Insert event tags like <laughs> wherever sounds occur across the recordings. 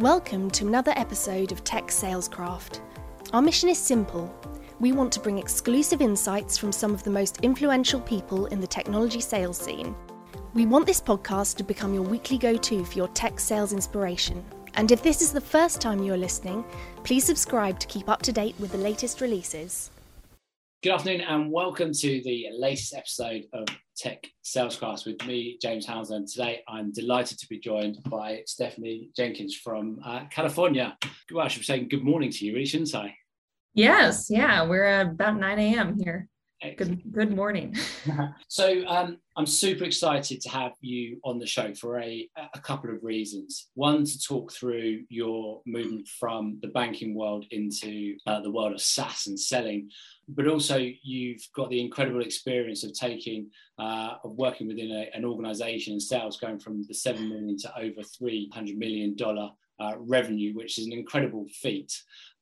Welcome to another episode of Tech Salescraft. Our mission is simple. We want to bring exclusive insights from some of the most influential people in the technology sales scene. We want this podcast to become your weekly go to for your tech sales inspiration. And if this is the first time you're listening, please subscribe to keep up to date with the latest releases. Good afternoon and welcome to the latest episode of Tech Salescraft with me, James Hounslow. Today I'm delighted to be joined by Stephanie Jenkins from uh, California. Well, I should be saying good morning to you, really, shouldn't I? Yes, yeah, we're at about 9 a.m. here. Good, good morning. <laughs> <laughs> so um, I'm super excited to have you on the show for a, a couple of reasons. One, to talk through your movement from the banking world into uh, the world of SaaS and selling, but also you've got the incredible experience of taking, uh, of working within a, an organization and sales going from the 7 million to over $300 million uh, revenue, which is an incredible feat.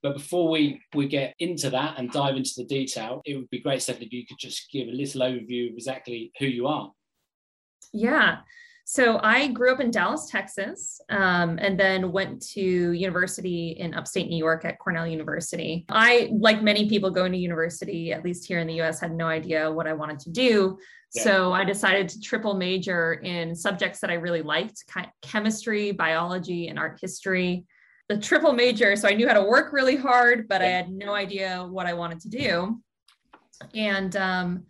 But before we, we get into that and dive into the detail, it would be great, Stephanie, if you could just give a little overview of exactly who you are. Yeah. So I grew up in Dallas, Texas, um, and then went to university in upstate New York at Cornell University. I, like many people going to university, at least here in the US, had no idea what I wanted to do. Yeah. So I decided to triple major in subjects that I really liked chemistry, biology, and art history the triple major. So I knew how to work really hard, but I had no idea what I wanted to do. And um,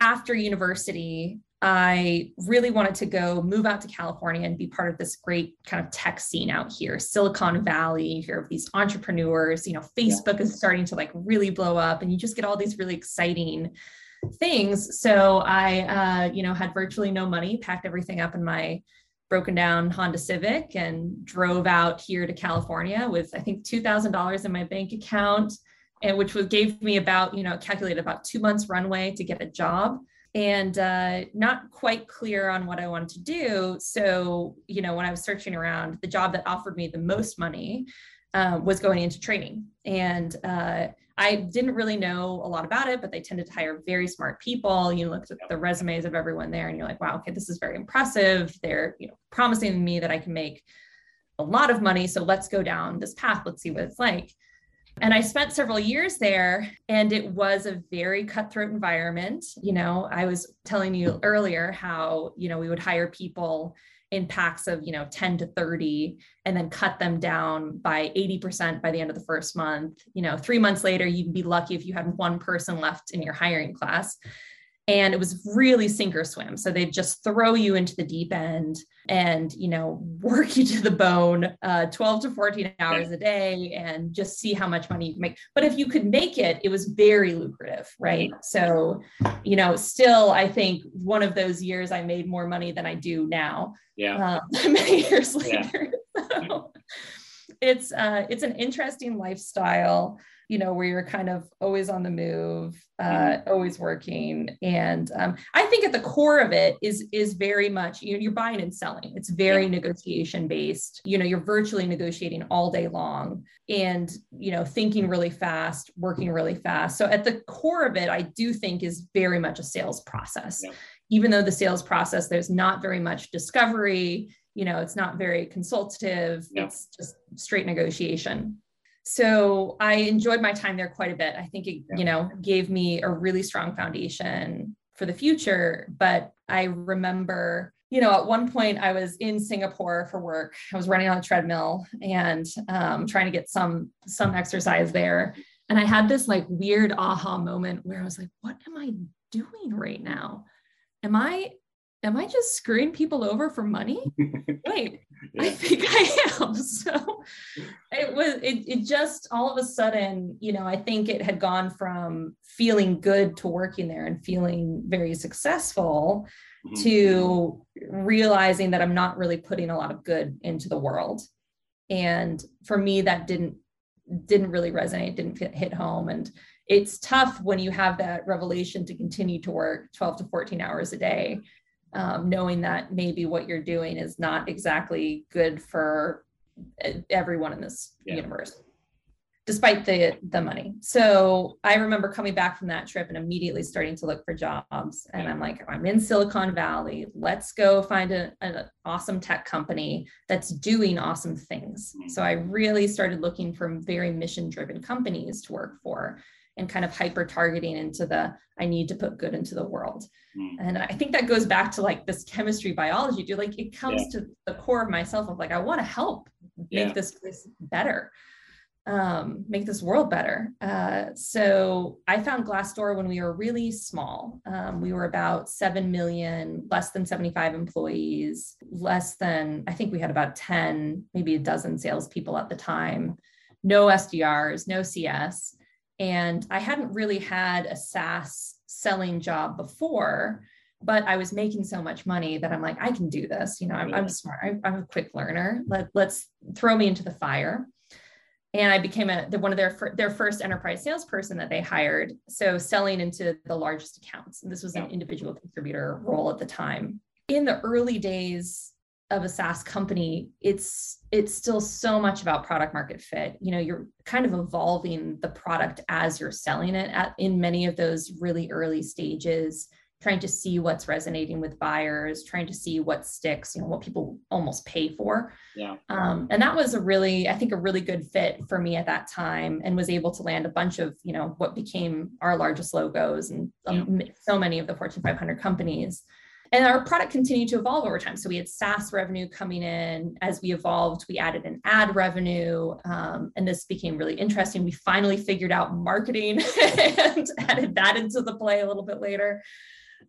after university, I really wanted to go move out to California and be part of this great kind of tech scene out here, Silicon Valley. You hear of these entrepreneurs, you know, Facebook yeah. is starting to like really blow up, and you just get all these really exciting things. So I, uh, you know, had virtually no money, packed everything up in my broken down Honda Civic and drove out here to California with I think two thousand dollars in my bank account, and which was gave me about you know calculated about two months runway to get a job and uh, not quite clear on what I wanted to do. So you know when I was searching around, the job that offered me the most money uh, was going into training and. Uh, I didn't really know a lot about it, but they tended to hire very smart people. You looked at the resumes of everyone there and you're like, wow, okay, this is very impressive. They're, you know, promising me that I can make a lot of money. So let's go down this path. Let's see what it's like. And I spent several years there, and it was a very cutthroat environment. You know, I was telling you earlier how, you know, we would hire people in packs of you know 10 to 30 and then cut them down by 80% by the end of the first month you know 3 months later you'd be lucky if you had one person left in your hiring class and it was really sink or swim. So they'd just throw you into the deep end and you know <laughs> work you to the bone uh, 12 to 14 hours a day and just see how much money you can make. But if you could make it it was very lucrative right? So you know still i think one of those years i made more money than i do now yeah. uh, <laughs> many years later. Yeah. <laughs> so it's uh, it's an interesting lifestyle you know, where you're kind of always on the move, uh, mm-hmm. always working. And um, I think at the core of it is is very much you know, you're buying and selling. It's very yeah. negotiation based. You know, you're virtually negotiating all day long, and you know, thinking really fast, working really fast. So at the core of it, I do think is very much a sales process. Yeah. Even though the sales process, there's not very much discovery. You know, it's not very consultative. Yeah. It's just straight negotiation so I enjoyed my time there quite a bit. I think it, you know, gave me a really strong foundation for the future. But I remember, you know, at one point I was in Singapore for work. I was running on a treadmill and um, trying to get some some exercise there. And I had this like weird aha moment where I was like, what am I doing right now? Am I am I just screwing people over for money? <laughs> Wait, yeah. I think I am. <laughs> So it was, it, it just all of a sudden, you know, I think it had gone from feeling good to working there and feeling very successful mm-hmm. to realizing that I'm not really putting a lot of good into the world. And for me, that didn't didn't really resonate, didn't hit home. And it's tough when you have that revelation to continue to work 12 to 14 hours a day um, knowing that maybe what you're doing is not exactly good for everyone in this yeah. universe. despite the the money. So I remember coming back from that trip and immediately starting to look for jobs. And I'm like, I'm in Silicon Valley. Let's go find a, an awesome tech company that's doing awesome things. Mm-hmm. So I really started looking for very mission driven companies to work for and kind of hyper targeting into the I need to put good into the world. Mm. And I think that goes back to like this chemistry biology, do like it comes yeah. to the core of myself of like I want to help make yeah. this place better um, make this world better. Uh, so I found Glassdoor when we were really small. Um, we were about 7 million, less than 75 employees, less than, I think we had about 10, maybe a dozen salespeople at the time, no SDRs, no CS. And I hadn't really had a SaaS selling job before but I was making so much money that I'm like, I can do this. You know, I'm, I'm smart. I'm, I'm, a quick learner. Let, let's throw me into the fire and I became a the, one of their their first enterprise salesperson that they hired. So selling into the largest accounts, and this was an individual contributor role at the time. In the early days of a SaaS company, it's it's still so much about product market fit. You know, you're kind of evolving the product as you're selling it at in many of those really early stages trying to see what's resonating with buyers, trying to see what sticks, you know, what people almost pay for. Yeah. Um, and that was a really, I think, a really good fit for me at that time, and was able to land a bunch of, you know, what became our largest logos and um, yeah. so many of the Fortune 500 companies. And our product continued to evolve over time. So we had SaaS revenue coming in. As we evolved, we added an ad revenue. Um, and this became really interesting. We finally figured out marketing <laughs> and added that into the play a little bit later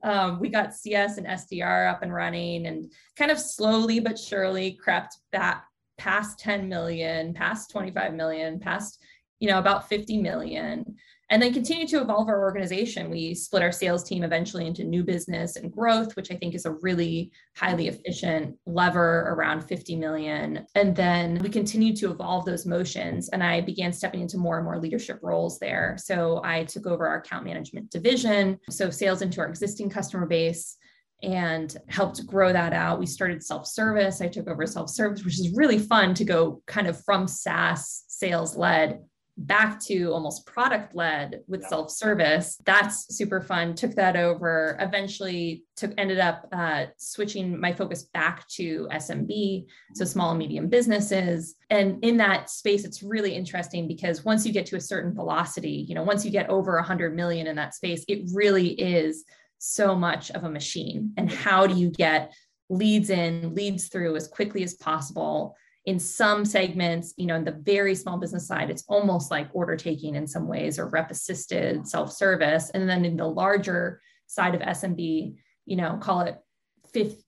um, we got CS and SDR up and running and kind of slowly but surely crept back past 10 million, past 25 million, past, you know, about 50 million and then continue to evolve our organization. We split our sales team eventually into new business and growth, which I think is a really highly efficient lever around 50 million. And then we continue to evolve those motions. And I began stepping into more and more leadership roles there. So I took over our account management division, so sales into our existing customer base and helped grow that out. We started self service. I took over self service, which is really fun to go kind of from SaaS sales led back to almost product led with yeah. self service. That's super fun. Took that over. Eventually, took ended up uh, switching my focus back to SMB, so small and medium businesses. And in that space, it's really interesting because once you get to a certain velocity, you know, once you get over 100 million in that space, it really is so much of a machine. And how do you get leads in, leads through as quickly as possible? In some segments, you know, in the very small business side, it's almost like order taking in some ways or rep assisted self service. And then in the larger side of SMB, you know, call it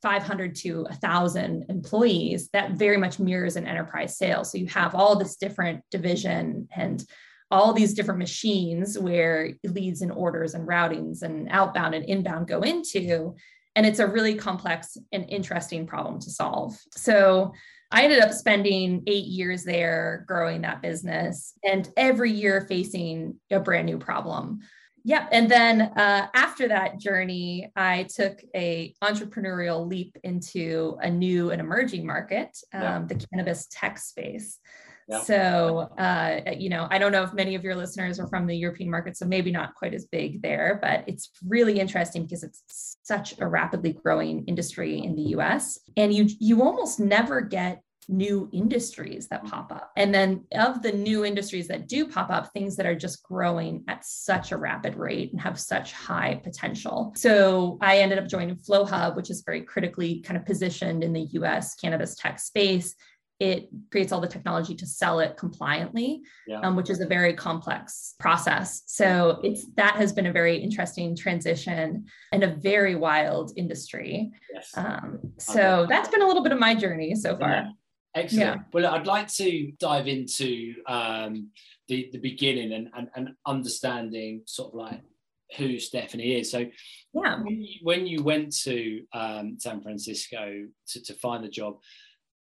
500 to 1,000 employees, that very much mirrors an enterprise sale. So you have all this different division and all these different machines where leads and orders and routings and outbound and inbound go into. And it's a really complex and interesting problem to solve. So I ended up spending eight years there growing that business and every year facing a brand new problem. Yep. And then uh, after that journey, I took a entrepreneurial leap into a new and emerging market, um, yeah. the cannabis tech space. Yeah. So, uh, you know, I don't know if many of your listeners are from the European market, so maybe not quite as big there, but it's really interesting because it's such a rapidly growing industry in the US. And you you almost never get new industries that pop up. And then of the new industries that do pop up, things that are just growing at such a rapid rate and have such high potential. So I ended up joining Flowhub, which is very critically kind of positioned in the US cannabis tech space it creates all the technology to sell it compliantly, yeah. um, which is a very complex process. So it's that has been a very interesting transition and a very wild industry. Yes. Um, so okay. that's been a little bit of my journey so far. Yeah. Excellent. Yeah. Well, I'd like to dive into um, the the beginning and, and and understanding sort of like who Stephanie is. So, yeah, when you, when you went to um, San Francisco to, to find the job,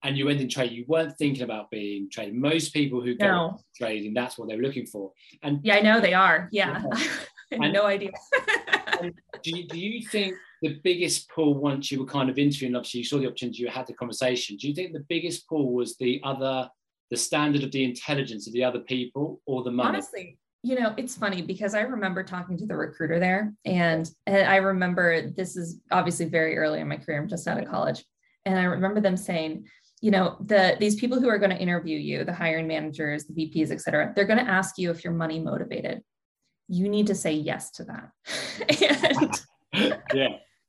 and you went in trade, you weren't thinking about being trading. Most people who go no. trading, that's what they're looking for. And yeah, I know they are. Yeah, <laughs> and, no idea. <laughs> do, you, do you think the biggest pull once you were kind of interviewing, obviously you saw the opportunity, you had the conversation. Do you think the biggest pull was the other the standard of the intelligence of the other people or the money? Honestly, you know, it's funny because I remember talking to the recruiter there, and, and I remember this is obviously very early in my career. I'm just out of college, and I remember them saying, you know, the these people who are going to interview you, the hiring managers, the VPs, et cetera, they're going to ask you if you're money motivated. You need to say yes to that. and, <laughs> yeah.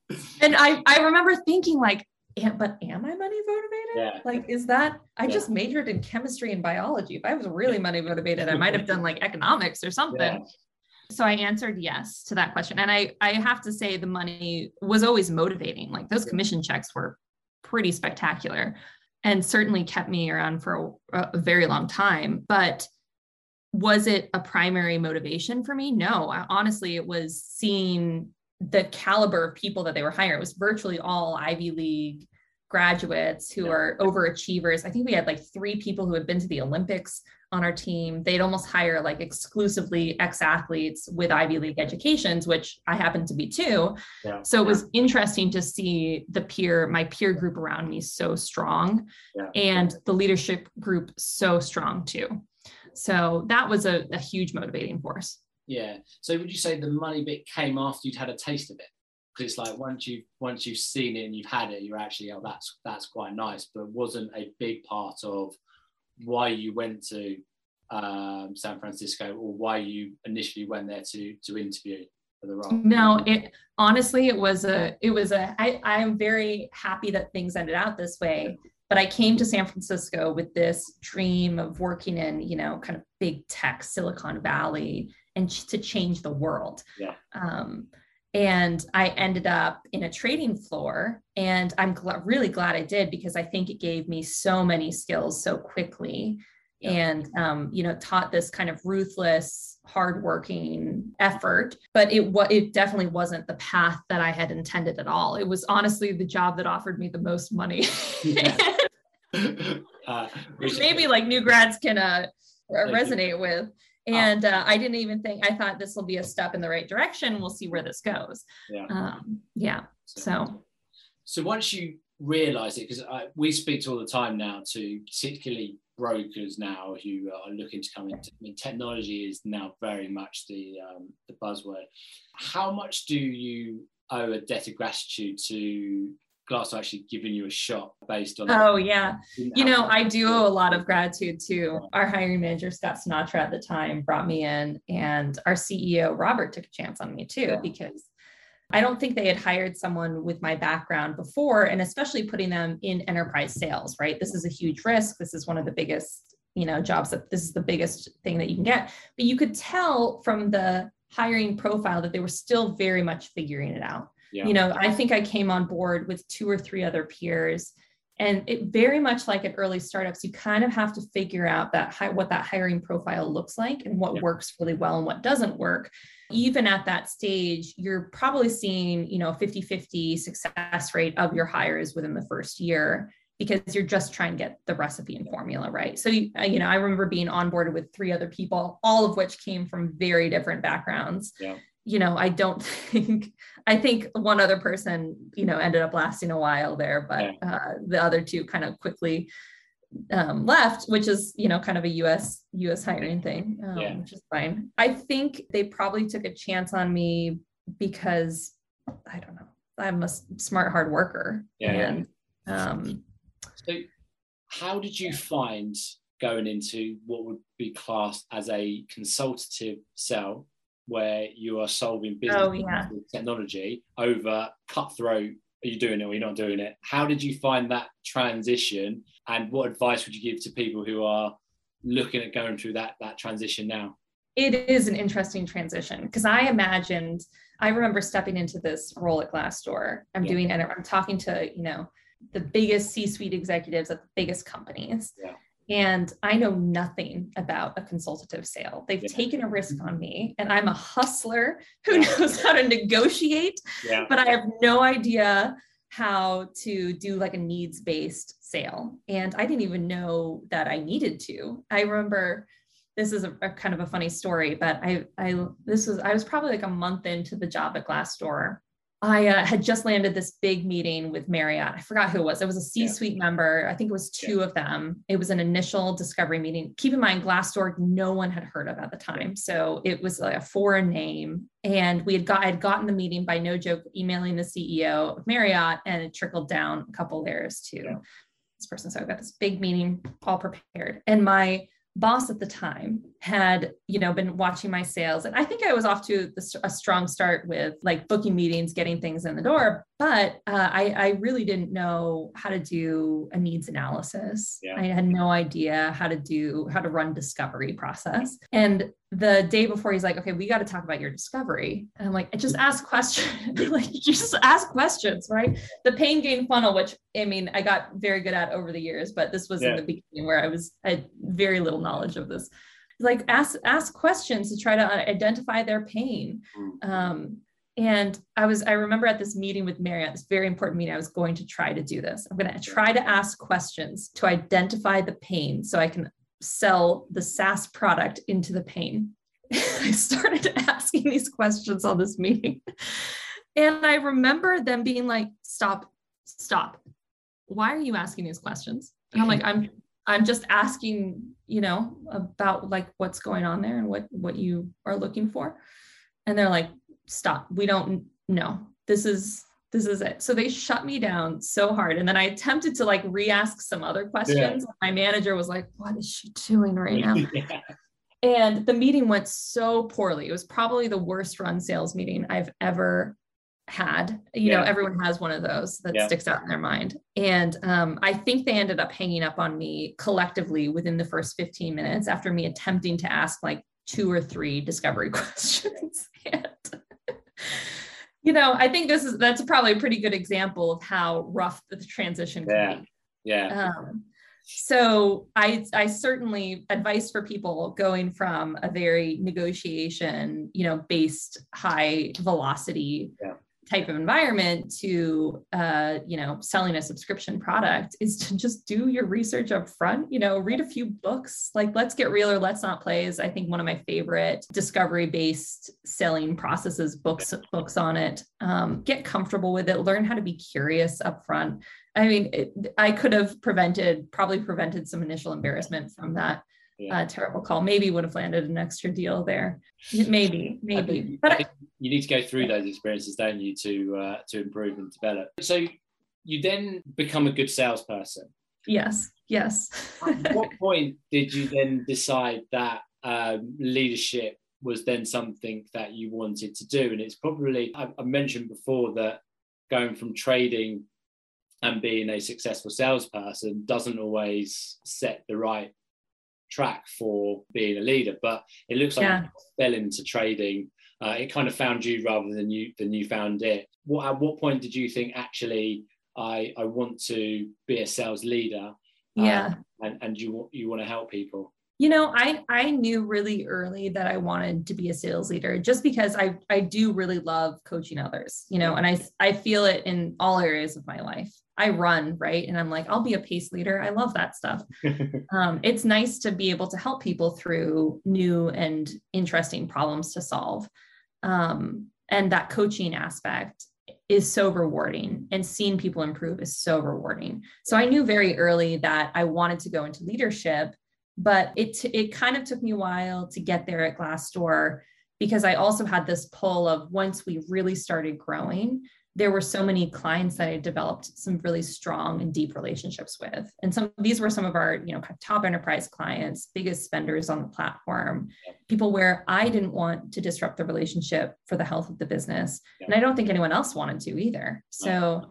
<laughs> And I I remember thinking like, but am I money motivated? Yeah. Like, is that I Yeah. just majored in chemistry and biology. If I was really money motivated, I might have done like economics or something. Yeah. So I answered yes to that question. And I I have to say the money was always motivating. Like those commission checks were pretty spectacular and certainly kept me around for a, a very long time. But was it a primary motivation for me? No, I, honestly, it was seeing the caliber of people that they were hiring. It was virtually all Ivy League graduates who are overachievers. I think we had like three people who had been to the Olympics on our team. They'd almost hire like exclusively ex athletes with Ivy League educations, which I happen to be too. Yeah. So it was interesting to see the peer, my peer group around me so strong Yeah. and the leadership group so strong too. So that was a, a huge motivating force. Yeah. So would you say the money bit came after you'd had a taste of it? Because it's like once you once you've seen it and you've had it, you're actually oh that's that's quite nice, but wasn't a big part of why you went to um, San Francisco or why you initially went there to to interview for the role. No, it honestly it was a it was a I I'm very happy that things ended out this way. But I came to San Francisco with this dream of working in, you know, kind of big tech, Silicon Valley, and to change the world. Yeah. Um, and I ended up in a trading floor, and I'm gl- really glad I did because I think it gave me so many skills so quickly Yeah. and um, you know taught this kind of ruthless hardworking effort but it what it definitely wasn't the path that i had intended at all it was honestly the job that offered me the most money Yeah. <laughs> <laughs> uh, maybe like new grads can uh, Thank you. resonate with and uh, i didn't even think i thought this will be a step in the right direction we'll see where this goes Yeah. um, yeah so So once you realise it, because we speak to all the time now to particularly brokers now who are looking to come into. I mean, technology is now very much the um, the buzzword. How much do you owe a debt of gratitude to Glass actually giving you a shot based on? oh yeah You know, I do owe a lot of gratitude to our hiring manager, Scott Sinatra, at the time, brought me in, and our CEO, Robert, took a chance on me too, because I don't think they had hired someone with my background before, and especially putting them in enterprise sales, right? This is a huge risk. This is one of the biggest, you know, jobs that this is the biggest thing that you can get. But you could tell from the hiring profile that they were still very much figuring it out Yeah. you know i think i came on board with two or three other peers and it very much like at early startups you kind of have to figure out that what that hiring profile looks like and what Yeah. works really well and what doesn't work even at that stage you're probably seeing you know 50-50 success rate of your hires within the first year because you're just trying to get the recipe and formula right so you, uh, you know i remember being onboarded with three other people all of which came from very different backgrounds Yeah. You know i don't <laughs> think i think one other person you know ended up lasting a while there but uh, the other two kind of quickly um, left which is you know kind of a us us hiring thing um, Yeah. which is fine. I think they probably took a chance on me because i don't know i'm a smart hard worker Yeah, and um, So, how did you find going into what would be classed as a consultative sell, where you are solving business Oh, yeah. technology over cutthroat? Are you doing it or you're not doing it? How did you find that transition, and what advice would you give to people who are looking at going through that that transition now? it is an interesting transition because I imagined, I remember stepping into this role at Glassdoor. I'm Yeah. doing, and I'm talking to, you know, the biggest C suite executives at the biggest companies. Yeah. And I know nothing about a consultative sale. They've Yeah. taken a risk mm-hmm. on me, and I'm a hustler who knows how to negotiate, Yeah, but I have no idea how to do like a needs based sale. And I didn't even know that I needed to. I remember this is a, a kind of a funny story, but I, I, this was, I was probably like a month into the job at Glassdoor I uh, had just landed this big meeting with Marriott. I forgot who it was. It was a C suite yeah. member. I think it was two yeah. of them. It was an initial discovery meeting. Keep in mind, Glassdoor, no one had heard of at the time. So it was like a foreign name. And we had got, I had gotten the meeting by no joke, emailing the CEO of Marriott, and it trickled down a couple layers to yeah. this person. So I got this big meeting all prepared. And my boss at the time had you know been watching my sales. And i think i was off to a strong start with like booking meetings getting things in the door but uh, I, I really didn't know how to do a needs analysis yeah. i had no idea how to do how to run discovery process and the day before he's like okay we got to talk about your discovery and i'm like just ask questions <laughs> like just ask questions right the pain gain funnel which i mean i got very good at over the years but this was yeah. in the beginning where i was I had very little knowledge of this like ask ask questions to try to identify their pain mm. um, and i was i remember at this meeting with marriott this very important meeting i was going to try to do this i'm going to try to ask questions to identify the pain so i can sell the SaaS product into the pain. <laughs> I started <laughs> asking these questions on this meeting. And I remember them being like, stop, stop. Why are you asking these questions? And I'm like, I'm I'm just asking, you know, about like what's going on there and what what you are looking for. And they're like, stop. We don't know. This is this is it. So they shut me down so hard. And then I attempted to like re-ask some other questions. Yeah. My manager was like, what is she doing right now? <laughs> yeah. And the meeting went so poorly. It was probably the worst run sales meeting I've ever had. You yeah. know, everyone has one of those that sticks out in their mind. And um, I think they ended up hanging up on me collectively within the first 15 minutes after me attempting to ask like two or three discovery <laughs> questions. <laughs> and, you know, I think this is that's probably a pretty good example of how rough the transition can yeah. be. Yeah. Um, so I I certainly advice for people going from a very negotiation, you know, based high velocity yeah type of environment to uh, you know selling a subscription product is to just do your research up front you know read a few books like let's get real or let's not play is i think one of my favorite discovery based selling processes books books on it um, get comfortable with it learn how to be curious up front i mean it, i could have prevented probably prevented some initial embarrassment from that yeah. uh, terrible call. Maybe would have landed an extra deal there. Maybe, maybe. but I, you need to go through those experiences, don't you, to uh, to improve and develop. So you then become a good salesperson. Yes. Yes. At <laughs> what point did you then decide that um, leadership was then something that you wanted to do? And it's probably I, I mentioned before that going from trading and being a successful salesperson doesn't always set the right track for being a leader. But it looks like yeah. you fell into trading. Uh, it kind of found you rather than you than you found it. What at what point did you think actually I I want to be a sales leader? Um, yeah, and and you you want to help people. You know, I I knew really early that I wanted to be a sales leader just because I I do really love coaching others, you know, and I I feel it in all areas of my life. I run, right? And I'm like, I'll be a pace leader. I love that stuff. <laughs> um, it's nice to be able to help people through new and interesting problems to solve. Um, and that coaching aspect is so rewarding and seeing people improve is so rewarding. So I knew very early that I wanted to go into leadership, but it it kind of took me a while to get there at Glassdoor because I also had this pull of once we really started growing, there were so many clients that I developed some really strong and deep relationships with. And some these were some of our, you know, top enterprise clients, biggest spenders on the platform, people where I didn't want to disrupt the relationship for the health of the business. And I don't think anyone else wanted to either. So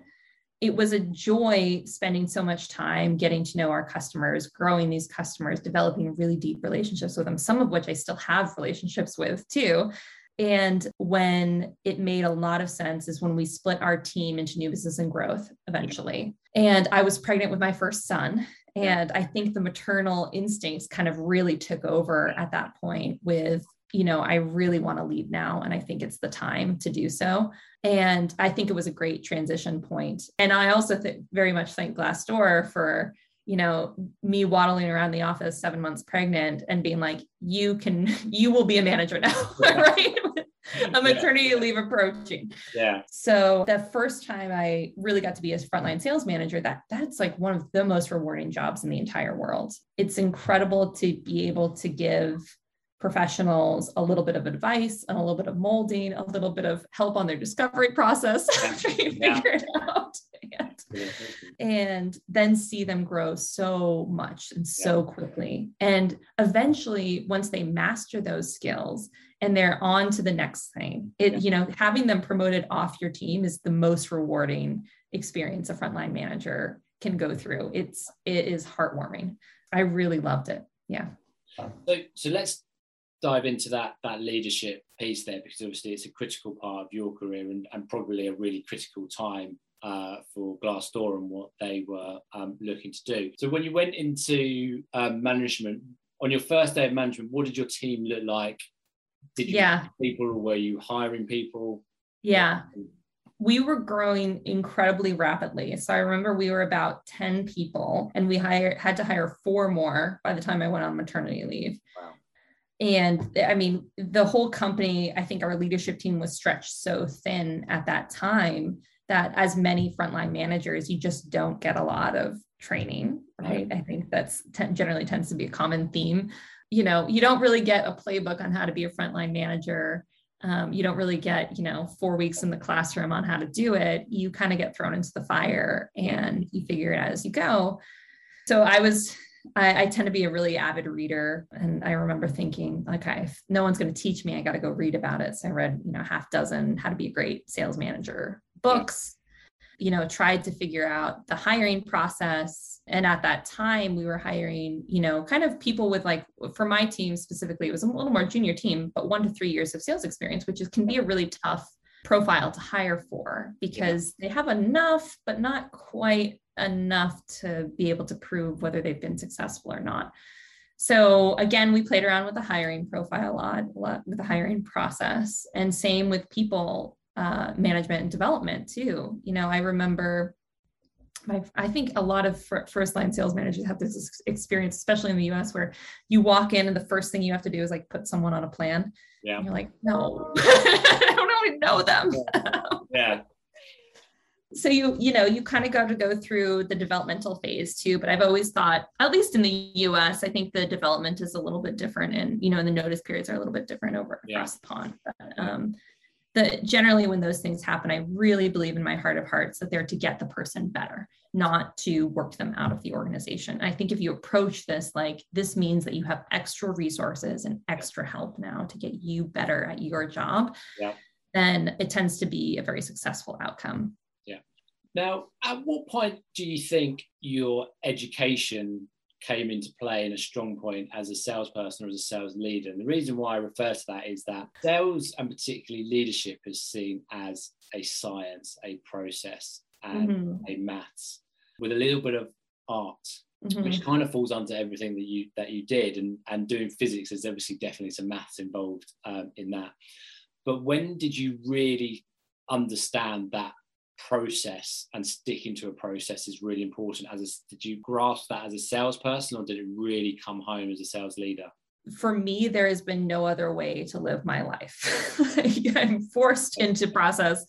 it was a joy spending so much time getting to know our customers, growing these customers, developing really deep relationships with them, some of which I still have relationships with too. And when it made a lot of sense is when we split our team into new business and growth eventually. And I was pregnant with my first son. And I think the maternal instincts kind of really took over at that point with, you know, I really want to lead now. And I think it's the time to do so. And I think it was a great transition point. And I also th- very much thank Glassdoor for you know me waddling around the office seven months pregnant and being like you can <laughs> you will be a manager now <laughs> right <laughs> a maternity yeah. leave approaching. Yeah. So the first time I really got to be a frontline sales manager, that that's like one of the most rewarding jobs in the entire world. It's incredible to be able to give professionals a little bit of advice and a little bit of molding, a little bit of help on their discovery process <laughs> after you yeah. figure it out. And, and, then see them grow so much and so yeah. quickly. And eventually, once they master those skills and they're on to the next thing, it, you know, having them promoted off your team is the most rewarding experience a frontline manager can go through. It's it is heartwarming. I really loved it. Yeah. So, so let's dive into that that leadership piece there because obviously it's a critical part of your career and, and probably a really critical time uh, for Glassdoor and what they were um, looking to do. So when you went into um, management on your first day of management, what did your team look like? Did you yeah. people or were you hiring people? Yeah. We were growing incredibly rapidly. So I remember we were about 10 people and we hired had to hire four more by the time I went on maternity leave. Wow and i mean the whole company i think our leadership team was stretched so thin at that time that as many frontline managers you just don't get a lot of training right. i think that's t- generally tends to be a common theme. You know you don't really get a playbook on how to be a frontline manager. Um, you don't really get you know four weeks in the classroom on how to do it. You kind of get thrown into the fire and you figure it out as you go. So i was I, I, tend to be a really avid reader. And I remember thinking, okay, if no one's going to teach me, I got to go read about it. So I read, you know, half dozen how to be a great sales manager books, you know, tried to figure out the hiring process. And at that time, we were hiring, you know, kind of people with like, for my team specifically, it was a little more junior team, but one to three years of sales experience, which is, can be a really tough profile to hire for because yeah. they have enough, but not quite enough to be able to prove whether they've been successful or not. So again, we played around with the hiring profile a lot, a lot with the hiring process, and same with people uh, management and development too. You know, I remember. My, I think a lot of first line sales managers have this experience, especially in the US, where you walk in and the first thing you have to do is like put someone on a plan. Yeah. And you're like, no, <laughs> I don't even know them. yeah <laughs> so you you know you kind of got to go through the developmental phase too but i've always thought at least in the us i think the development is a little bit different and you know and the notice periods are a little bit different over yeah. across the pond but um the generally when those things happen i really believe in my heart of hearts that they're to get the person better not to work them out of the organization i think if you approach this like this means that you have extra resources and extra help now to get you better at your job yeah. then it tends to be a very successful outcome now, at what point do you think your education came into play in a strong point as a salesperson or as a sales leader? And the reason why I refer to that is that sales and particularly leadership is seen as a science, a process, and mm-hmm. a maths with a little bit of art. Mm-hmm. Which kind of falls under everything that you that you did, and and doing physics is obviously definitely some maths involved um, in that. But when did you really understand that process and sticking to a process is really important as a, did you grasp that as a salesperson or did it really come home as a sales leader? For me there has been no other way to live my life. <laughs> I'm forced into process.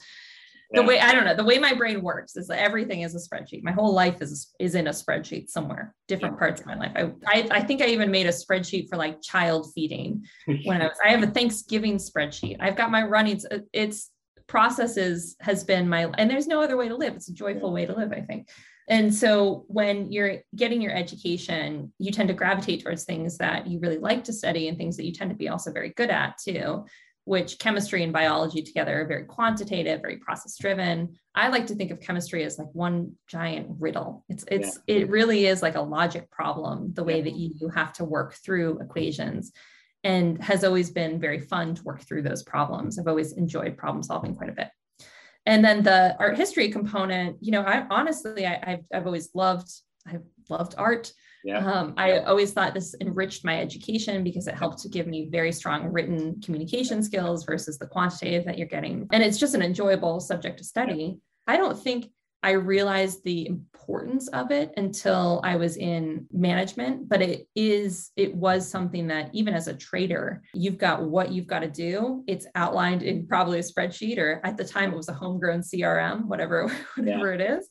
The yeah. way i don't know the way my brain works is that everything is a spreadsheet. My whole life is is in a spreadsheet somewhere different yeah. parts of my life. I, I, I think i even made a spreadsheet for like child feeding when i <laughs> was i have a thanksgiving spreadsheet. I've got my runnings uh, it's processes has been my and there's no other way to live. It's a joyful way to live i think. And so when you're getting your education you tend to gravitate towards things that you really like to study and things that you tend to be also very good at too which chemistry and biology together are very quantitative very process driven i like to think of chemistry as like one giant riddle. It's it's yeah. it really is like a logic problem the way that you have to work through equations and has always been very fun to work through those problems. I've always enjoyed problem solving quite a bit. And then the art history component, you know, I honestly, I, have I've always loved, I've loved art. Yeah. Um, I always thought this enriched my education because it helped to give me very strong written communication skills versus the quantitative that you're getting. And it's just an enjoyable subject to study. I don't think I realized the importance of it until I was in management, but it is, it was something that even as a trader, you've got what you've got to do. It's outlined in probably a spreadsheet, or at the time it was a homegrown CRM, whatever, <laughs> whatever yeah. it is.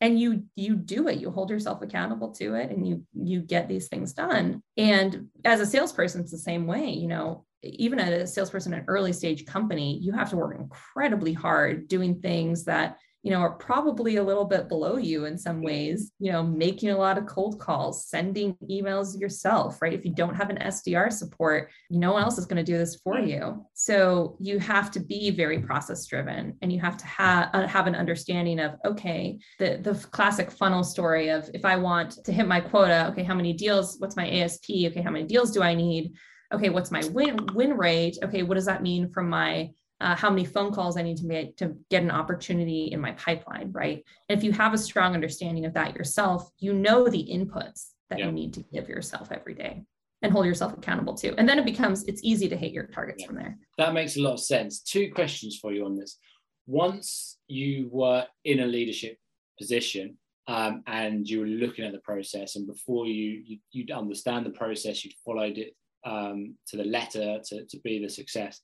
And you you do it, you hold yourself accountable to it and you you get these things done. And as a salesperson, it's the same way, you know, even as a salesperson in an early stage company, you have to work incredibly hard doing things that you know, are probably a little bit below you in some ways, you know, making a lot of cold calls, sending emails yourself, right? If you don't have an SDR support, no one else is going to do this for you. So you have to be very process driven and you have to have, uh, have an understanding of, okay, the, the classic funnel story of if I want to hit my quota, okay, how many deals, what's my ASP? Okay, how many deals do I need? Okay, what's my win, win rate? Okay, what does that mean from my uh, how many phone calls I need to make to get an opportunity in my pipeline, right? And if you have a strong understanding of that yourself, you know the inputs that yeah. you need to give yourself every day and hold yourself accountable to. And then it becomes, it's easy to hit your targets yeah. from there. That makes a lot of sense. Two questions for you on this. Once you were in a leadership position, um, and you were looking at the process and before you, you would understand the process you'd followed it um, to the letter to, to be the success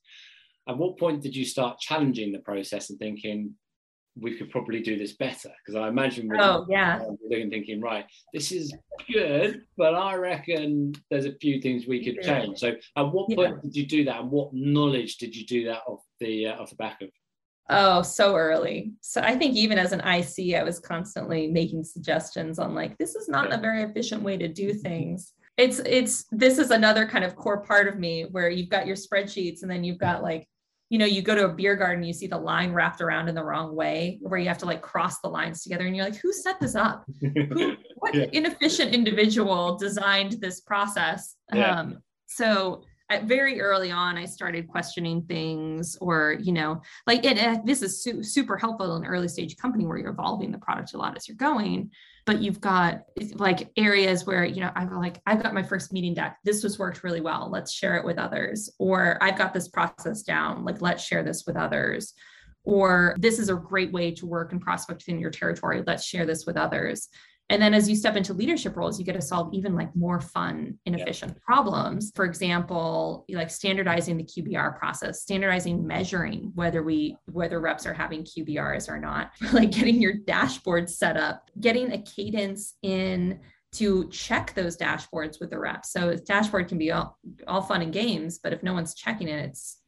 at what point did you start challenging the process and thinking we could probably do this better? Because I imagine we're oh, yeah. looking thinking, right, this is good, but I reckon there's a few things we could change. So at what point yeah. did you do that and what knowledge did you do that off the uh, off the back of? Oh, so early. So I think even as an IC, I was constantly making suggestions on like, this is not a very efficient way to do things it's it's this is another kind of core part of me where you've got your spreadsheets and then you've got like you know you go to a beer garden you see the line wrapped around in the wrong way where you have to like cross the lines together and you're like who set this up <laughs> who, what yeah. inefficient individual designed this process yeah. um, so at very early on i started questioning things or you know like it, this is su- super helpful in an early stage company where you're evolving the product a lot as you're going but you've got like areas where you know i'm like i've got my first meeting deck. This was worked really well. Let's share it with others. Or i've got this process down. Like let's share this with others. Or this is a great way to work and prospect in your territory. Let's share this with others and then as you step into leadership roles, you get to solve even like more fun, inefficient yeah. problems. For example, like standardizing the QBR process, standardizing measuring whether we whether reps are having QBRs or not, <laughs> like getting your dashboard set up, getting a cadence in to check those dashboards with the reps. So a dashboard can be all, all fun and games, but if no one's checking it, it's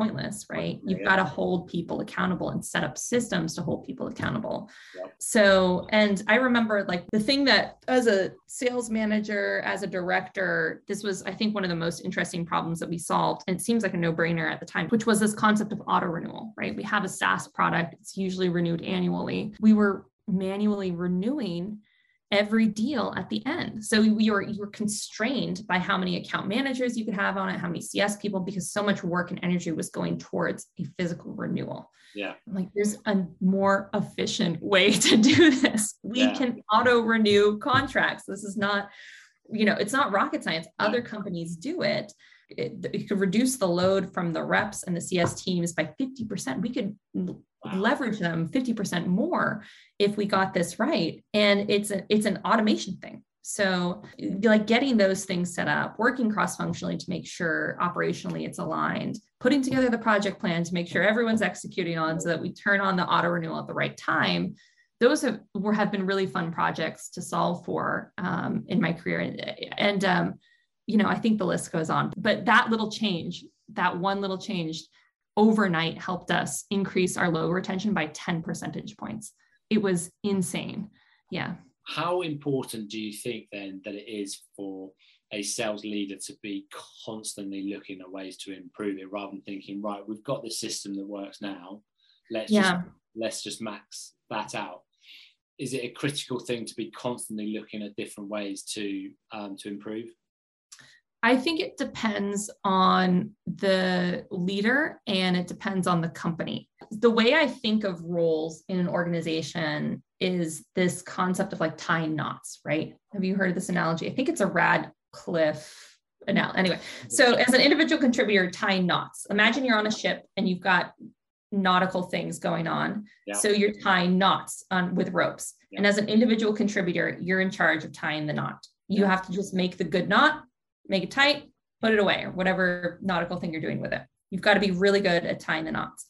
pointless, right? You've got to hold people accountable and set up systems to hold people accountable. Yep. So, and I remember like the thing that as a sales manager, as a director, this was, I think, one of the most interesting problems that we solved. And it seems like a no brainer at the time, which was this concept of auto renewal, right? We have a SaaS product, it's usually renewed annually. We were manually renewing every deal at the end. So you were you were constrained by how many account managers you could have on it, how many CS people, because so much work and energy was going towards a physical renewal. Yeah. like there's a more efficient way <laughs> to do this. We yeah. can auto renew contracts. This is not, you know, it's not rocket science. Other companies do it. It, it could reduce the load from the reps and the CS teams by 50%. We could wow. leverage them 50% more if we got this right. And it's a, it's an automation thing. So, like getting those things set up, working cross functionally to make sure operationally it's aligned, putting together the project plan to make sure everyone's executing on so that we turn on the auto renewal at the right time. Those have, were, have been really fun projects to solve for um, in my career. And, and um, you know, I think the list goes on. But that little change, that one little change overnight helped us increase our logo retention by 10 percentage points. It was insane. Yeah. How important do you think then that it is for a sales leader to be constantly looking at ways to improve it rather than thinking, right, we've got the system that works now. Let's yeah. just let's just max that out. Is it a critical thing to be constantly looking at different ways to um, to improve? I think it depends on the leader and it depends on the company. The way I think of roles in an organization is this concept of like tying knots, right? Have you heard of this analogy? I think it's a Radcliffe analogy. Anyway, so as an individual contributor, tying knots. Imagine you're on a ship and you've got nautical things going on. Yeah. So you're tying knots on with ropes. Yeah. And as an individual contributor, you're in charge of tying the knot. You have to just make the good knot, make it tight, put it away, or whatever nautical thing you're doing with it. You've got to be really good at tying the knots.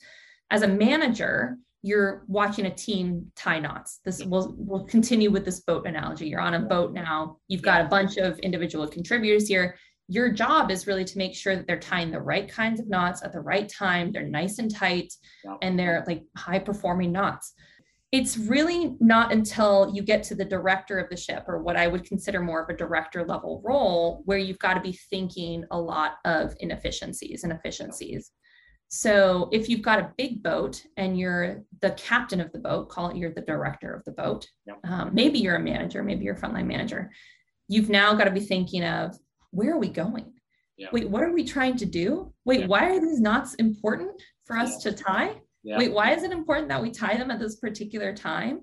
As a manager, you're watching a team tie knots. This will will continue with this boat analogy. You're on a boat now. You've got a bunch of individual contributors here. Your job is really to make sure that they're tying the right kinds of knots at the right time. They're nice and tight, and they're like high performing knots. It's really not until you get to the director of the ship, or what I would consider more of a director level role, where you've got to be thinking a lot of inefficiencies and efficiencies. So if you've got a big boat and you're the captain of the boat, call it you're the director of the boat. Um, maybe you're a manager, maybe you're a frontline manager. You've now got to be thinking of where are we going? Wait, what are we trying to do? Wait, why are these knots important for us to tie? Wait, why is it important that we tie them at this particular time?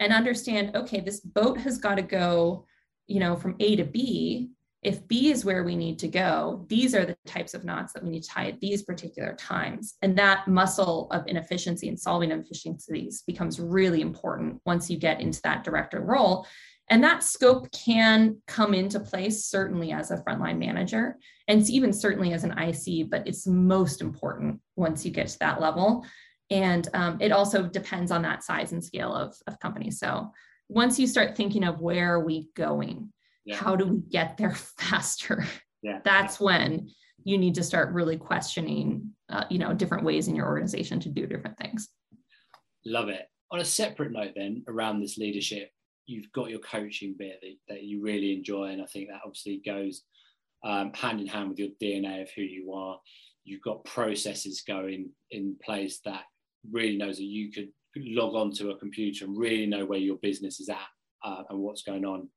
And understand, okay, this boat has got to go, you know, from A to B if B is where we need to go, these are the types of knots that we need to tie at these particular times. And that muscle of inefficiency and solving inefficiencies becomes really important once you get into that director role. And that scope can come into place certainly as a frontline manager and even certainly as an IC, but it's most important once you get to that level. And um, it also depends on that size and scale of, of company. So once you start thinking of where are we going, yeah. how do we get there <laughs> faster yeah. that's when you need to start really questioning uh, you know different ways in your organization to do different things love it on a separate note then around this leadership you've got your coaching bit that, that you really enjoy and i think that obviously goes um, hand in hand with your dna of who you are you've got processes going in place that really knows that you could log on to a computer and really know where your business is at uh, and what's going on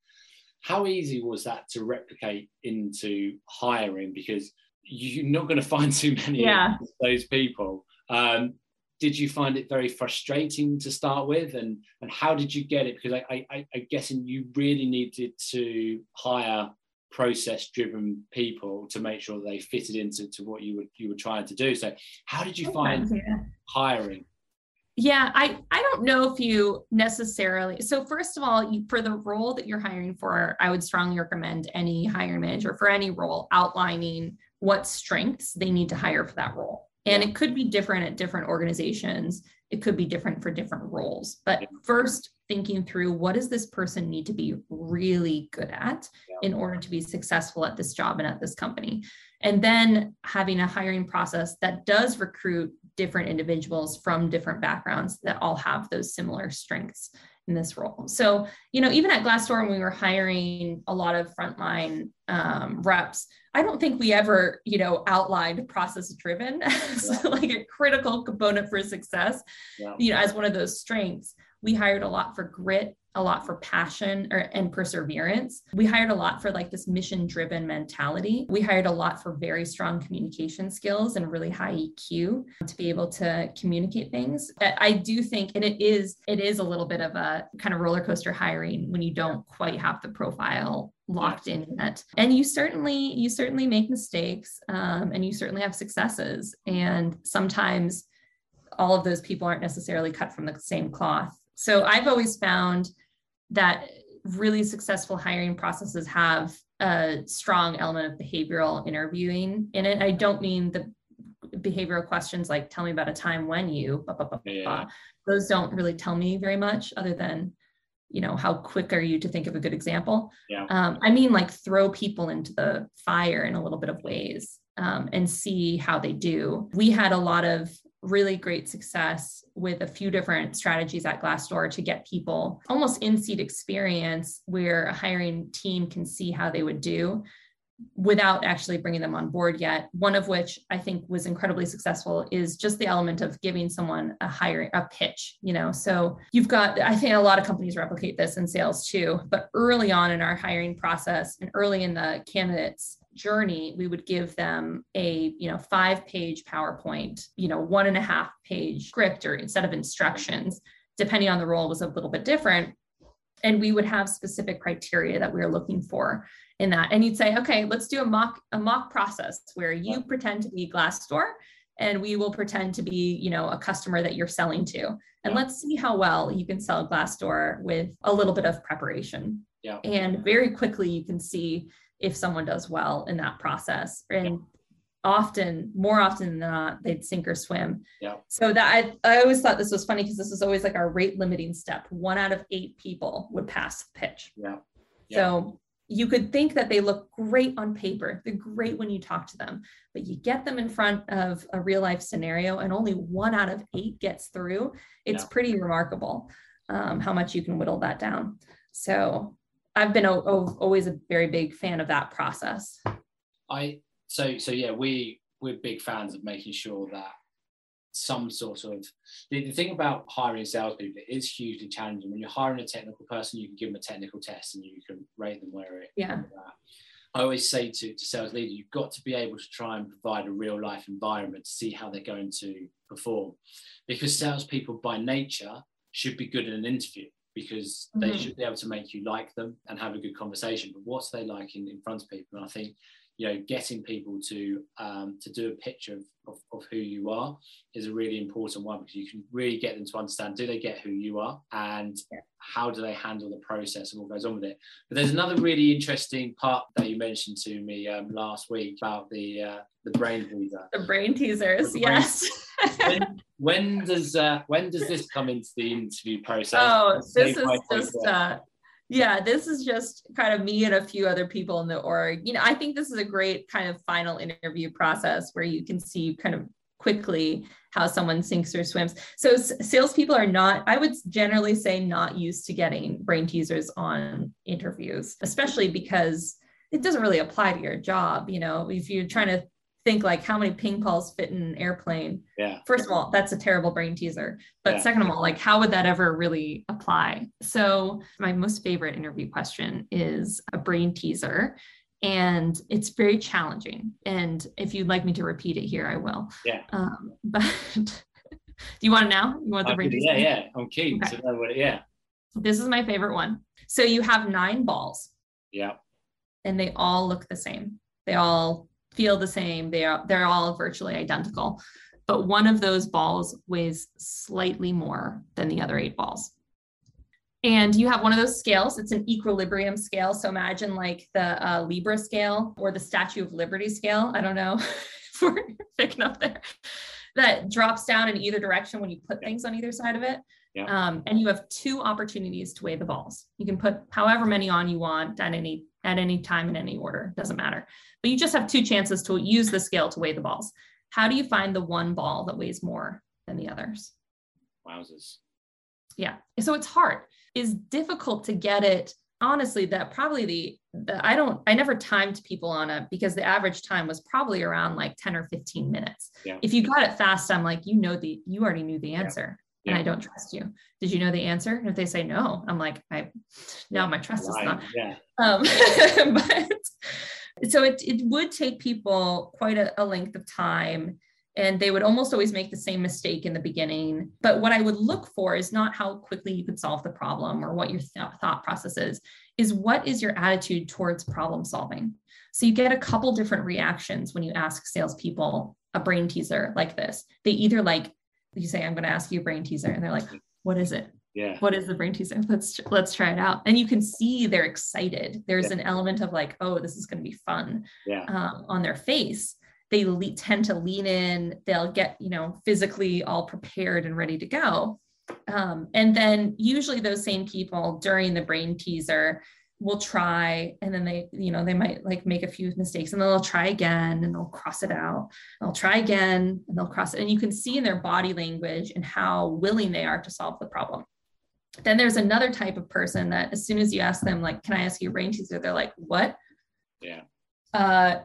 how easy was that to replicate into hiring? Because you're not going <laughs> to find too many yeah. of those people. Um, did you find it very frustrating to start with, and and how did you get it? Because I I, I guessing you really needed to hire process driven people to make sure they fitted into to what you were you were trying to do. So how did you oh, find yeah. hiring? Yeah, I, I don't know if you necessarily. So, first of all, you, for the role that you're hiring for, I would strongly recommend any hiring manager for any role outlining what strengths they need to hire for that role. And it could be different at different organizations, it could be different for different roles. But first, thinking through what does this person need to be really good at in order to be successful at this job and at this company and then having a hiring process that does recruit different individuals from different backgrounds that all have those similar strengths in this role. So, you know, even at Glassdoor, when we were hiring a lot of frontline um, reps, I don't think we ever, you know, outlined process driven <laughs> as yeah. like a critical component for success, yeah. you know, as one of those strengths. We hired a lot for grit a lot for passion or, and perseverance. We hired a lot for like this mission driven mentality. We hired a lot for very strong communication skills and really high EQ to be able to communicate things. I do think, and it is, it is a little bit of a kind of roller coaster hiring when you don't quite have the profile locked in yet and you certainly you certainly make mistakes um, and you certainly have successes and sometimes all of those people aren't necessarily cut from the same cloth so i've always found that really successful hiring processes have a strong element of behavioral interviewing in it. I don't mean the behavioral questions like tell me about a time when you blah, blah, blah, yeah. those don't really tell me very much other than you know how quick are you to think of a good example yeah. um, i mean like throw people into the fire in a little bit of ways um, and see how they do we had a lot of really great success with a few different strategies at Glassdoor to get people almost in seat experience where a hiring team can see how they would do without actually bringing them on board yet. One of which I think was incredibly successful is just the element of giving someone a hiring a pitch, you know. So you've got I think a lot of companies replicate this in sales too, but early on in our hiring process and early in the candidates journey we would give them a you know five page powerpoint you know one and a half page script or instead of instructions depending on the role was a little bit different. And we would have specific criteria that we were looking for in that. And you'd say okay let's do a mock a mock process where you pretend to be glassdoor and we will pretend to be you know a customer that you're selling to. And Yeah. let's see how well you can sell glassdoor with a little bit of preparation. Yeah. and very quickly you can see if someone does well in that process and often more often than not they'd sink or swim Yeah. so that I, I always thought this was funny because this is always like our rate limiting step one out of eight people would pass the pitch Yeah. Yeah. so you could think that they look great on paper. They're great when you talk to them, but you get them in front of a real life scenario and only one out of eight gets through. It's Yeah. pretty remarkable um, how much you can whittle that down. So I've been o- o- always a very big fan of that process. I so so yeah, we we're big fans of making sure that some sort of the, the thing about hiring salespeople it is hugely challenging. When you're hiring a technical person, you can give them a technical test and you can rate them where it. Yeah. I always say to, to sales leaders, you've got to be able to try and provide a real life environment to see how they're going to perform. Because salespeople by nature should be good in an interview because they Mhm. should be able to make you like them and have a good conversation. But what's they like in, in front of people? And I think you know getting people to um, to do a picture of, of, of who you are is a really important one because you can really get them to understand do they get who you are and Yeah. how do they handle the process and what goes on with it but there's another really interesting part that you mentioned to me um, last week about the uh, the brain teaser The brain teasers, The brain- yes. <laughs> when, when does uh, when does this come into the interview process oh, this is just uh yeah, this is just kind of me and a few other people in the org. You know, I think this is a great kind of final interview process where you can see kind of quickly how someone sinks or swims. So s- salespeople are not, I would generally say, not used to getting brain teasers on interviews, especially because it doesn't really apply to your job. You know, if you're trying to think like how many ping balls fit in an airplane, yeah first of all, that's a terrible brain teaser. But Yeah. second of all, like how would that ever really apply? So my most favorite interview question is a brain teaser. And it's very challenging. And if you'd like me to repeat it here, I will. Yeah. Um, <laughs> but do you want it now? You want the brain yeah yeah Okay. to know what it, yeah This is my favorite one. So you have nine balls yeah and they all look the same. They all feel the same. They are they're all virtually identical. But one of those balls weighs slightly more than the other eight balls. And you have one of those scales. It's an equilibrium scale. So imagine like the uh, Libra scale or the Statue of Liberty scale. I don't know <laughs> if we're picking up there. That drops down in either direction when you put things on either side of it. Yeah. Um, and you have two opportunities to weigh the balls. You can put however many on you want at any at any time in any order. Doesn't matter. But you just have two chances to use the scale to weigh the balls. How do you find the one ball that weighs more than the others? wowzers yeah so it's hard it's difficult to get it honestly that probably the, the i don't i never timed people on it because the average time was probably around like 10 or 15 minutes Yeah. if you got it fast i'm like you know the you already knew the answer and Yeah. i don't trust you did you know the answer and if they say no i'm like i now my trust is not yeah um, <laughs> but so it, it would take people quite a, a length of time and they would almost always make the same mistake in the beginning. But what I would look for is not how quickly you could solve the problem or what your th- thought process is, is what is your attitude towards problem solving? So you get a couple different reactions when you ask salespeople a brain teaser like this. They either like, you say, I'm going to ask you a brain teaser, and they're like, what is it? yeah. What is the brain teaser? Let's let's try it out. And you can see they're excited. There's Yeah. an element of like oh this is going to be fun yeah. um, on their face. They le- tend to lean in. They'll get you know physically all prepared and ready to go. Um, and then usually those same people during the brain teaser will try and then they you know they might like make a few mistakes and then they'll try again and they'll cross it out. They'll try again and they'll cross it and you can see in their body language and how willing they are to solve the problem. Then there's another type of person that as soon as you ask them like can i ask you a brain teaser? they're like what? Yeah. Uh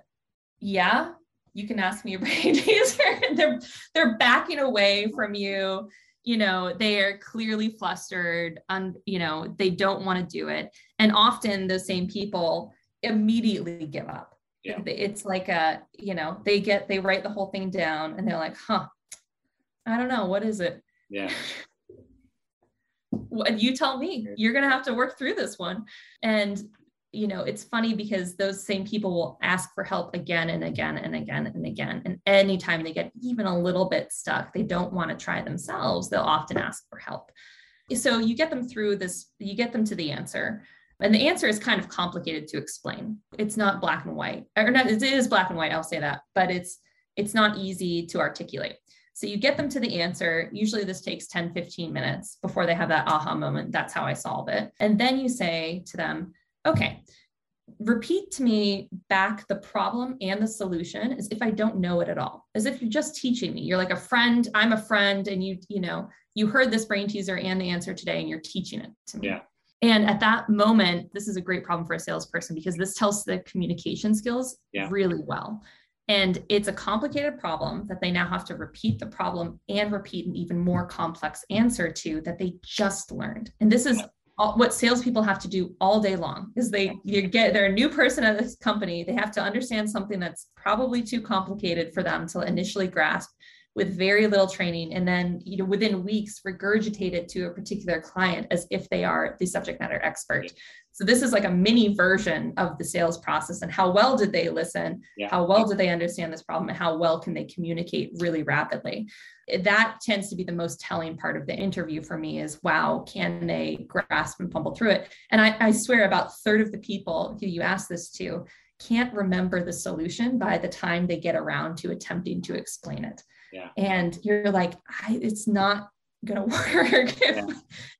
yeah you can ask me a brain <laughs> teaser. They're they're backing away from you you know they are clearly flustered and you know they don't want to do it. And often the same people immediately give up. Yeah. it's like a you know they get they write the whole thing down and they're like huh i don't know. What is it? Yeah. <laughs> What you tell me you're going to have to work through this one. And you know, it's funny because those same people will ask for help again and again and again and again. And anytime they get even a little bit stuck, they don't want to try themselves, they'll often ask for help. So you get them through this, you get them to the answer. And the answer is kind of complicated to explain. It's not black and white, or not, it is black and white, I'll say that, but it's it's not easy to articulate. So you get them to the answer. Usually this takes 10, 15 minutes before they have that aha moment. That's how I solve it. And then you say to them, okay, repeat to me back the problem and the solution as if I don't know it at all, as if you're just teaching me. You're like a friend, I'm a friend, and you, you know, you heard this brain teaser and the answer today, and you're teaching it to me. Yeah. And at that moment, this is a great problem for a salesperson because this tells the communication skills yeah. really well. And it's a complicated problem that they now have to repeat the problem and repeat an even more complex answer to that they just learned. And this is all, what salespeople have to do all day long is they you get they're a new person at this company. They have to understand something that's probably too complicated for them to initially grasp with very little training and then you know within weeks regurgitate it to a particular client as if they are the subject matter expert so this is like a mini version of the sales process and how well did they listen yeah. how well did they understand this problem and how well can they communicate really rapidly that tends to be the most telling part of the interview for me is wow can they grasp and fumble through it and i, I swear about third of the people who you ask this to can't remember the solution by the time they get around to attempting to explain it yeah. and you're like it's not going <laughs> to work if, yeah.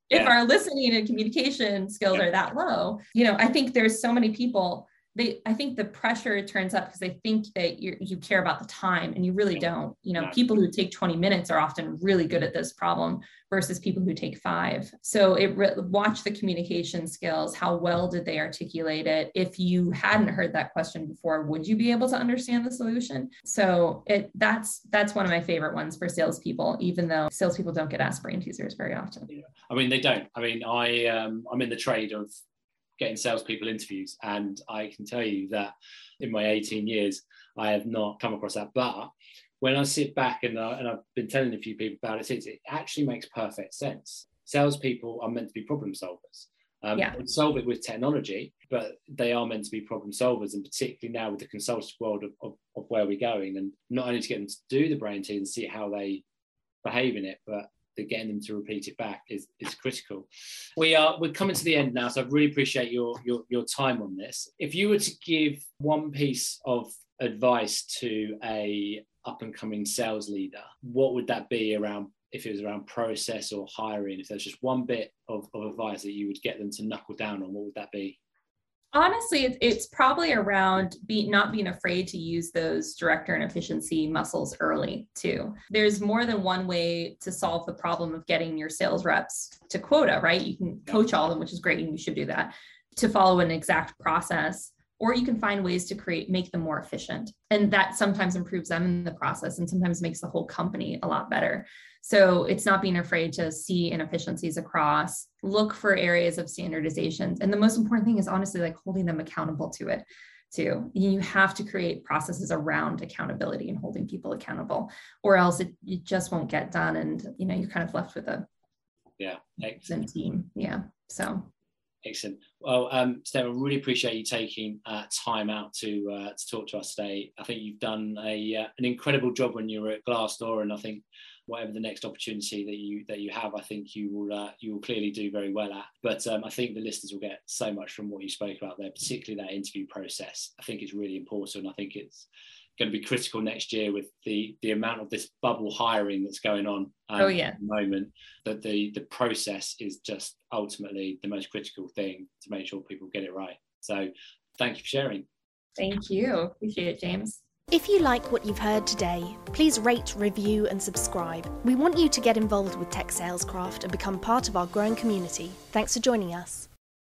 if yeah. our listening and communication skills are that low you know i think there's so many people they i think the pressure turns up because they think that you you care about the time and you really don't. You know people who take 20 minutes are often really good at this problem versus people who take five. So it re- watch the communication skills how well did they articulate it. If you hadn't heard that question before would you be able to understand the solution? So it that's that's one of my favorite ones for salespeople even though salespeople don't get asked brain teasers very often. Yeah. i mean they don't. I mean i um, i'm in the trade of getting salespeople interviews. And I can tell you that in my 18 years, I have not come across that. But when I sit back and, uh, and I've been telling a few people about it, since, it actually makes perfect sense. Salespeople are meant to be problem solvers. Um, yeah. solve it with technology, but they are meant to be problem solvers, and particularly now with the consultative world of, of, of where we're going, and not only to get them to do the brain tease and see how they behave in it, but getting them to repeat it back is, is critical. We are we're coming to the end now, so I really appreciate your, your your time on this. If you were to give one piece of advice to a up and coming sales leader, what would that be around if it was around process or hiring? If there's just one bit of, of advice that you would get them to knuckle down on, what would that be? Honestly it's probably around be, not being afraid to use those director and efficiency muscles early too. There's more than one way to solve the problem of getting your sales reps to quota right? You can coach all of them which is great and you should do that to follow an exact process or you can find ways to create make them more efficient and that sometimes improves them in the process and sometimes makes the whole company a lot better so it's not being afraid to see inefficiencies across, look for areas of standardizations. And the most important thing is honestly like holding them accountable to it too. You have to create processes around accountability and holding people accountable, or else it, it just won't get done. And you know, you're kind of left with a yeah team. Yeah. So Excellent. Well, um, I really appreciate you taking uh, time out to uh, to talk to us today. I think you've done a uh, an incredible job when you were at Glassdoor, and I think whatever the next opportunity that you that you have, I think you will uh, you will clearly do very well at. But um, I think the listeners will get so much from what you spoke about there, particularly that interview process. I think it's really important. I think it's going to be critical next year with the the amount of this bubble hiring that's going on um, oh, yeah. at the moment. That the the process is just ultimately the most critical thing to make sure people get it right. So thank you for sharing. Thank you. Appreciate it, James. If you like what you've heard today, please rate, review, and subscribe. We want you to get involved with Tech Salescraft and become part of our growing community. Thanks for joining us.